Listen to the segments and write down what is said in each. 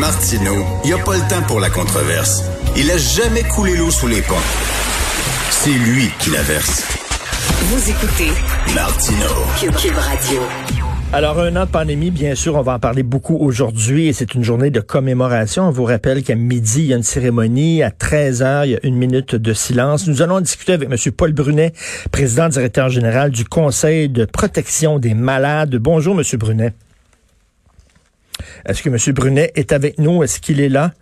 Martineau, il n'y a pas le temps pour la controverse. Il a jamais coulé l'eau sous les ponts. C'est lui qui la verse. Vous écoutez Martineau. Cube Radio. Alors, un an de pandémie, bien sûr, on va en parler beaucoup aujourd'hui et c'est une journée de commémoration. On vous rappelle qu'à midi, il y a une cérémonie. À 13 heures, il y a une minute de silence. Nous allons discuter avec M. Paul Brunet, président directeur général du Conseil de protection des malades. Bonjour, M. Brunet. Est-ce que M. Brunet est avec nous? Est-ce qu'il est là?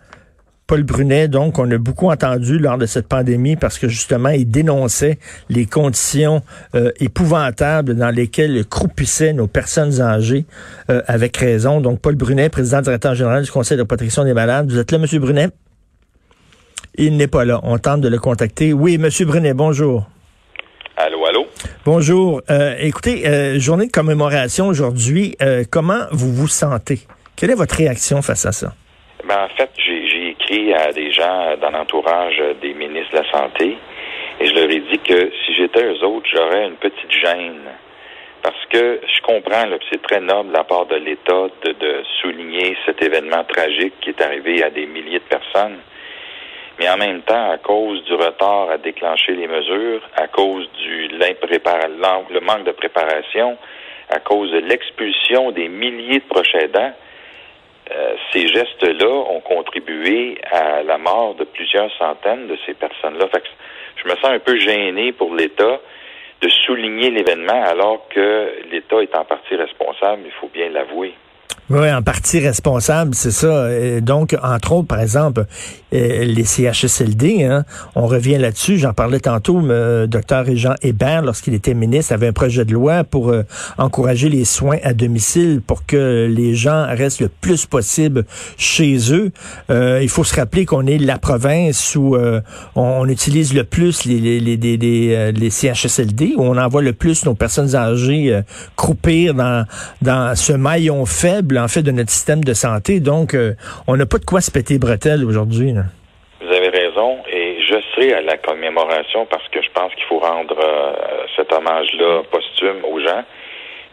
Paul Brunet, donc, on a beaucoup entendu lors de cette pandémie parce que justement, il dénonçait les conditions euh, épouvantables dans lesquelles croupissaient nos personnes âgées, euh, avec raison. Donc, Paul Brunet, président directeur général du Conseil de protection des malades. Vous êtes là, M. Brunet? Il n'est pas là. On tente de le contacter. Oui, M. Brunet, bonjour. Allô, allô? Bonjour. Euh, écoutez, journée de commémoration aujourd'hui. comment vous vous sentez? Quelle est votre réaction face à ça? Ben, en fait, j'ai écrit à des gens dans l'entourage des ministres de la Santé et je leur ai dit que si j'étais eux autres, j'aurais une petite gêne. Parce que je comprends, c'est très noble de la part de l'État de, de, souligner cet événement tragique qui est arrivé à des milliers de personnes. Mais en même temps, à cause du retard à déclencher les mesures, à cause du le manque de préparation, à cause de l'expulsion des milliers de proches aidants, euh, ces gestes-là ont contribué à la mort de plusieurs centaines de ces personnes-là. je me sens un peu gêné pour l'État de souligner l'événement alors que l'État est en partie responsable, il faut bien l'avouer. Oui, en partie responsable, c'est ça. donc, entre autres, par exemple, euh, les CHSLD, hein, on revient là-dessus. J'en parlais tantôt, le docteur Jean Hébert, lorsqu'il était ministre, avait un projet de loi pour euh, encourager les soins à domicile pour que les gens restent le plus possible chez eux. Euh, il faut se rappeler qu'on est la province où on, utilise le plus les, les, les, les, les CHSLD, où on envoie le plus nos personnes âgées croupir dans, dans ce maillon faible en fait de notre système de santé. Donc, euh, on n'a pas de quoi se péter bretelles aujourd'hui. Vous avez raison. Et je serai à la commémoration parce que je pense qu'il faut rendre euh, cet hommage-là posthume aux gens.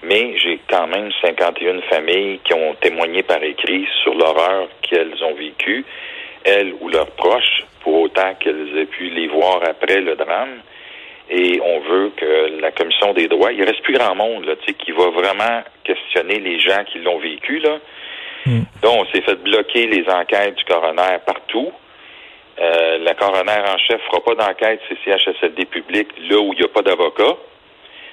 Mais j'ai quand même 51 familles qui ont témoigné par écrit sur l'horreur qu'elles ont vécue, elles ou leurs proches, pour autant qu'elles aient pu les voir après le drame et on veut que la commission des droits, il reste plus grand monde là, qui va vraiment questionner les gens qui l'ont vécu là. Hmm. Donc, on s'est fait bloquer les enquêtes du coroner partout. Euh, la coroner en chef fera pas d'enquête CHSLD public là où il n'y a pas d'avocat.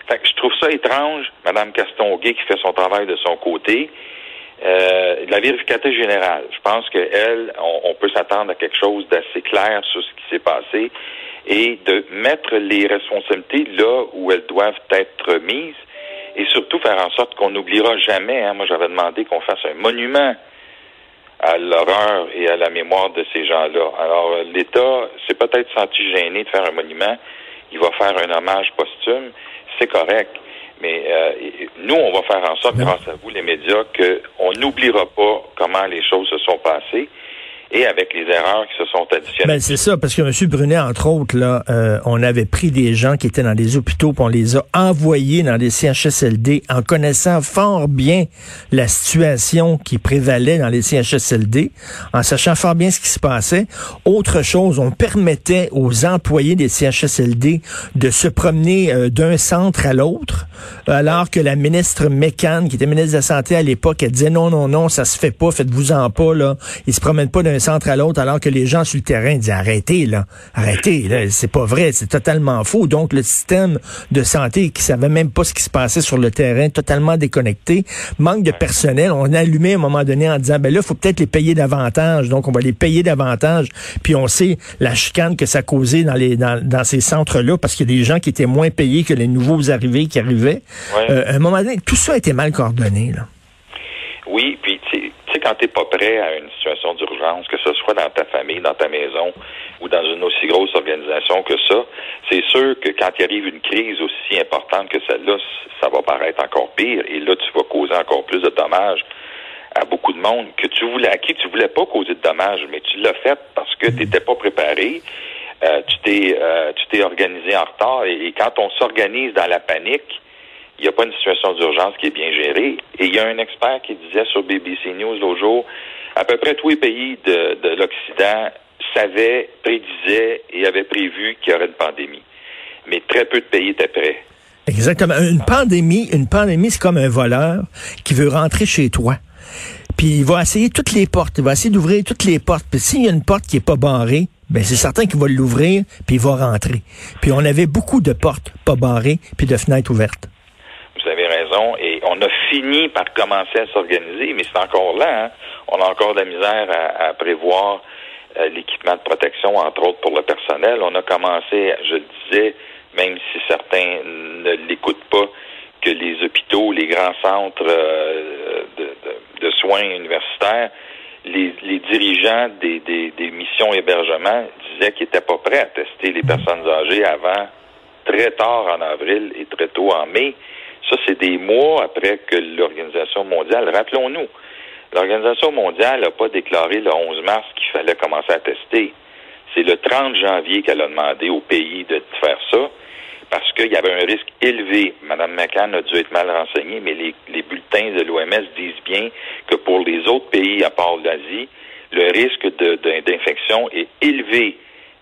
Fait que je trouve ça étrange, Mme Castonguay qui fait son travail de son côté. Euh, la vérificatrice générale, je pense qu'elle, on, on peut s'attendre à quelque chose d'assez clair sur ce qui s'est passé et de mettre les responsabilités là où elles doivent être mises et surtout faire en sorte qu'on n'oubliera jamais. Hein, moi, j'avais demandé qu'on fasse un monument à l'horreur et à la mémoire de ces gens-là. Alors, l'État s'est peut-être senti gêné de faire un monument. Il va faire un hommage posthume. C'est correct. Mais euh, nous, on va faire en sorte, grâce à vous, les médias, qu'on n'oubliera pas comment les choses se sont passées et avec les erreurs qui se sont additionnées. Ben, c'est ça, parce que M. Brunet, entre autres, là, euh, on avait pris des gens qui étaient dans des hôpitaux, puis on les a envoyés dans les CHSLD en connaissant fort bien la situation qui prévalait dans les CHSLD, en sachant fort bien ce qui se passait. Autre chose, on permettait aux employés des CHSLD de se promener euh, d'un centre à l'autre, alors que la ministre Mécan, qui était ministre de la Santé à l'époque, elle disait non, non, non, ça se fait pas, faites-vous-en pas, là. Ils se promènent pas d'un centre à l'autre, alors que les gens sur le terrain disent arrêtez, là, arrêtez, là, c'est pas vrai, c'est totalement faux. Donc, le système de santé qui savait même pas ce qui se passait sur le terrain, totalement déconnecté, manque de personnel. On a allumé à un moment donné en disant, ben là, il faut peut-être les payer davantage. Donc, on va les payer davantage. Puis, on sait la chicane que ça causait dans les dans, dans ces centres-là parce qu'il y a des gens qui étaient moins payés que les nouveaux arrivés qui arrivaient. Euh, à un moment donné, tout ça a été mal coordonné, là. Oui, quand tu n'es pas prêt à une situation d'urgence, que ce soit dans ta famille, dans ta maison ou dans une aussi grosse organisation que ça, c'est sûr que quand il arrive une crise aussi importante que celle-là, ça va paraître encore pire et là, tu vas causer encore plus de dommages à beaucoup de monde que tu voulais, à qui tu voulais pas causer de dommages, mais tu l'as fait parce que tu n'étais pas préparé. Euh, tu t'es euh, tu t'es organisé en retard et quand on s'organise dans la panique, il n'y a pas une situation d'urgence qui est bien gérée. Et il y a un expert qui disait sur BBC News l'autre jour, à peu près tous les pays de, de l'Occident savaient, prédisaient et avaient prévu qu'il y aurait une pandémie. Mais très peu de pays étaient prêts. Exactement. Une pandémie, une pandémie, c'est comme un voleur qui veut rentrer chez toi. Puis il va essayer toutes les portes, il va essayer d'ouvrir toutes les portes. Puis s'il y a une porte qui est pas barrée, ben c'est certain qu'il va l'ouvrir puis il va rentrer. Puis on avait beaucoup de portes pas barrées puis de fenêtres ouvertes. Et on a fini par commencer à s'organiser, mais c'est encore là. Hein. On a encore de la misère à, prévoir euh, l'équipement de protection, entre autres pour le personnel. On a commencé, je le disais, même si certains ne l'écoutent pas, que les hôpitaux, les grands centres euh, de, soins universitaires, les, dirigeants des, missions hébergement disaient qu'ils n'étaient pas prêts à tester les personnes âgées avant très tard en avril et très tôt en mai. Ça, c'est des mois après que l'Organisation mondiale, rappelons-nous, l'Organisation mondiale n'a pas déclaré le 11 mars qu'il fallait commencer à tester. C'est le 30 janvier qu'elle a demandé au pays de faire ça parce qu'il y avait un risque élevé. Mme McCann a dû être mal renseignée, mais les, bulletins de l'OMS disent bien que pour les autres pays à part l'Asie, le risque d'infection est élevé.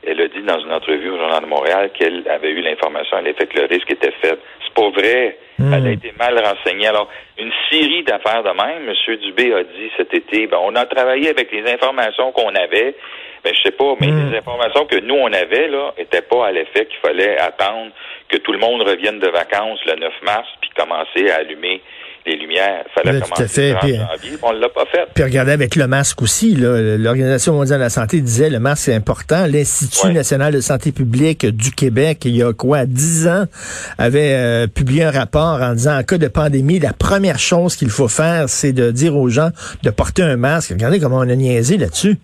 Elle a dit dans une entrevue au Journal de Montréal qu'elle avait eu l'information, elle a fait que le risque était faible. C'est pas vrai. Hmm. Elle a été mal renseignée. Alors, une série d'affaires de même. M. Dubé a dit cet été, ben, on a travaillé avec les informations qu'on avait. Ben, je sais pas, mais hmm. les informations que nous, on avait, là, étaient pas à l'effet qu'il fallait attendre que tout le monde revienne de vacances le 9 mars puis commencer à allumer les lumières. Fallait commencer fait. Puis, janvier, on l'a pas fait. Puis regardez avec le masque aussi, l'Organisation mondiale de la santé disait le masque c'est important. L'Institut national de santé publique du Québec, il y a quoi, 10 ans, avait euh, publié un rapport en disant en cas de pandémie, la première chose qu'il faut faire, c'est de dire aux gens de porter un masque. Regardez comment on a niaisé là-dessus.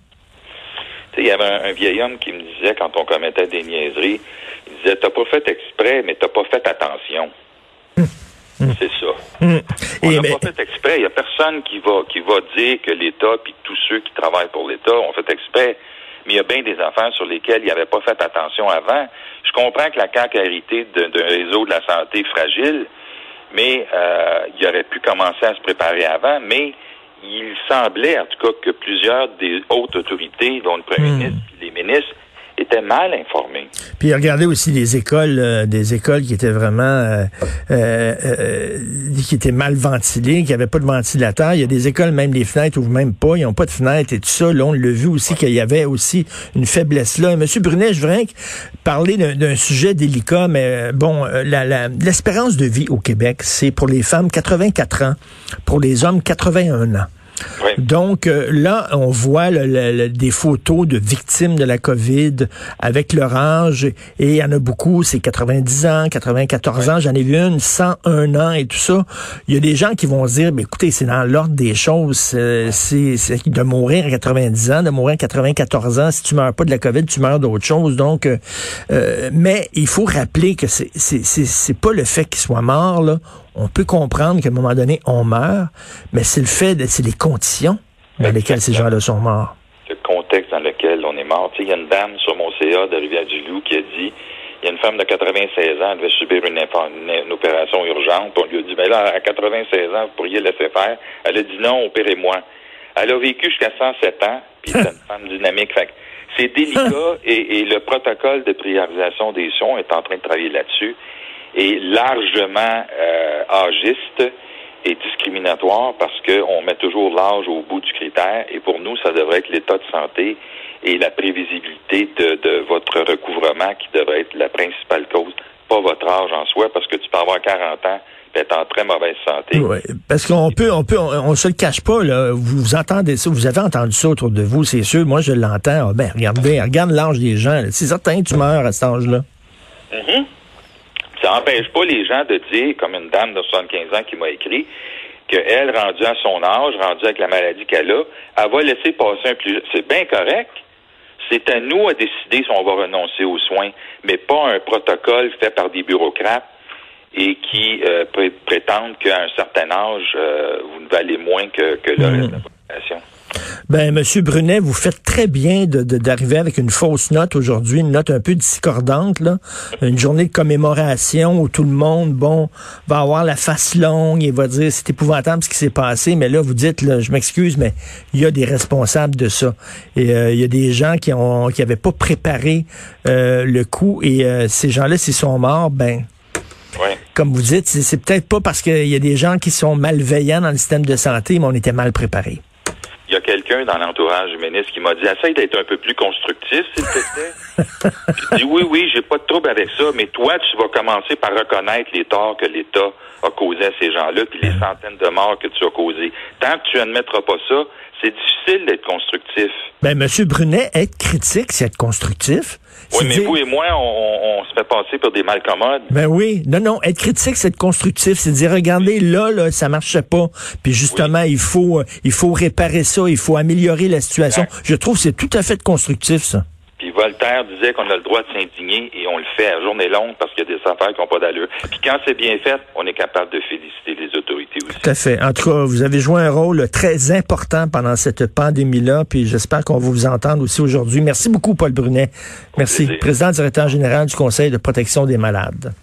Il y avait un, vieil homme qui me disait quand on commettait des niaiseries, il disait t'as pas fait exprès, mais t'as pas fait attention. Hum. C'est ça. Hum. On n'a pas fait exprès. Il n'y a personne qui va qui va dire que l'État puis tous ceux qui travaillent pour l'État ont fait exprès. Mais il y a bien des affaires sur lesquelles il avait pas fait attention avant. Je comprends que la CAQ a hérité d'un réseau de la santé fragile, mais euh, il aurait pu commencer à se préparer avant. Mais il semblait, en tout cas, que plusieurs des hautes autorités, dont le premier hmm. ministre les ministres, étaient mal informés. Puis regardez aussi les écoles, euh, des écoles qui étaient vraiment, euh, euh, qui étaient mal ventilées, qui n'avaient pas de ventilateur. Il y a des écoles, même les fenêtres ouvrent même pas, ils n'ont pas de fenêtres et tout ça. Là, on l'a vu aussi qu'il y avait aussi une faiblesse là. Monsieur Brunet, je voudrais parler d'un sujet délicat, mais bon, l'espérance de vie au Québec, c'est pour les femmes 84 ans, pour les hommes 81 ans. Donc euh, là, on voit des photos de victimes de la COVID avec leur âge et il y en a beaucoup, c'est 90 ans, 94 ans, j'en ai vu une 101 ans et tout ça. Il y a des gens qui vont se dire, mais écoutez, c'est dans l'ordre des choses, c'est de mourir à 90 ans, de mourir à 94 ans, si tu meurs pas de la COVID, tu meurs d'autre chose. Donc, euh, euh, mais il faut rappeler que c'est pas le fait qu'il soit mort là on peut comprendre qu'à un moment donné, on meurt, mais c'est le fait, c'est les conditions dans lesquelles ces gens-là sont morts. Le contexte dans lequel on est mort. Il y a une dame sur mon CA de Rivière-du-Loup qui a dit il y a une femme de 96 ans, elle devait subir une, opération urgente. On lui a dit, ben là, à 96 ans, vous pourriez laisser faire. Elle a dit non, opérez-moi. Elle a vécu jusqu'à 107 ans, puis c'est une femme dynamique. c'est délicat et, et, le protocole de priorisation des soins est en train de travailler là-dessus est largement euh, âgiste et discriminatoire parce qu'on met toujours l'âge au bout du critère et pour nous, ça devrait être l'état de santé et la prévisibilité de, votre recouvrement qui devrait être la principale cause, pas votre âge en soi, parce que tu peux avoir 40 ans et être en très mauvaise santé. Oui, parce qu'on peut, on peut, on, se le cache pas, là. Vous, entendez ça, vous avez entendu ça autour de vous, c'est sûr. Moi, je l'entends. Ah, ben, regardez, regarde l'âge des gens. C'est certain que tu meurs à cet âge-là. Mm ça n'empêche pas les gens de dire, comme une dame de 75 ans qui m'a écrit, qu'elle, rendue à son âge, rendue avec la maladie qu'elle a, elle va laisser passer un plus. C'est bien correct. C'est à nous à décider si on va renoncer aux soins, mais pas un protocole fait par des bureaucrates et qui euh, prétendent qu'à un certain âge, euh, vous ne valez moins que, le reste de la population. Ben, Monsieur Brunet, vous faites très bien d'arriver de, avec une fausse note aujourd'hui, une note un peu discordante, là. Une journée de commémoration où tout le monde, bon, va avoir la face longue et va dire c'est épouvantable ce qui s'est passé, mais là, vous dites, là, je m'excuse, mais il y a des responsables de ça. Et euh, il y a des gens qui ont qui avaient pas préparé euh, le coup et euh, ces gens-là, s'ils sont morts, ben comme vous dites, c'est peut-être pas parce qu'il y a des gens qui sont malveillants dans le système de santé, mais on était mal préparés. Quelqu'un dans l'entourage du ministre qui m'a dit essaye d'être un peu plus constructif, s'il te plaît. je dis oui, oui, j'ai pas de trouble avec ça, mais toi, tu vas commencer par reconnaître les torts que l'État a causés à ces gens-là, puis les centaines de morts que tu as causés. Tant que tu admettras pas ça, c'est difficile d'être constructif. Ben, Monsieur Brunet, être critique, c'est être constructif. Oui, mais vous et moi, on, se fait passer pour des malcommodes. Ben oui. Non, non. Être critique, c'est être constructif. C'est dire, regardez, là, là, ça marchait pas. Puis justement, il faut, euh, il faut réparer ça. Il faut améliorer la situation. Je trouve que c'est tout à fait constructif, ça. Puis Voltaire disait qu'on a le droit de s'indigner et on le fait à journée longue parce qu'il y a des affaires qui n'ont pas d'allure. Puis quand c'est bien fait, on est capable de féliciter les autorités aussi. Tout à fait. En tout cas, vous avez joué un rôle très important pendant cette pandémie-là, puis j'espère qu'on va vous entendre aussi aujourd'hui. Merci beaucoup, Paul Brunet. Merci. Président directeur général du Conseil de protection des malades.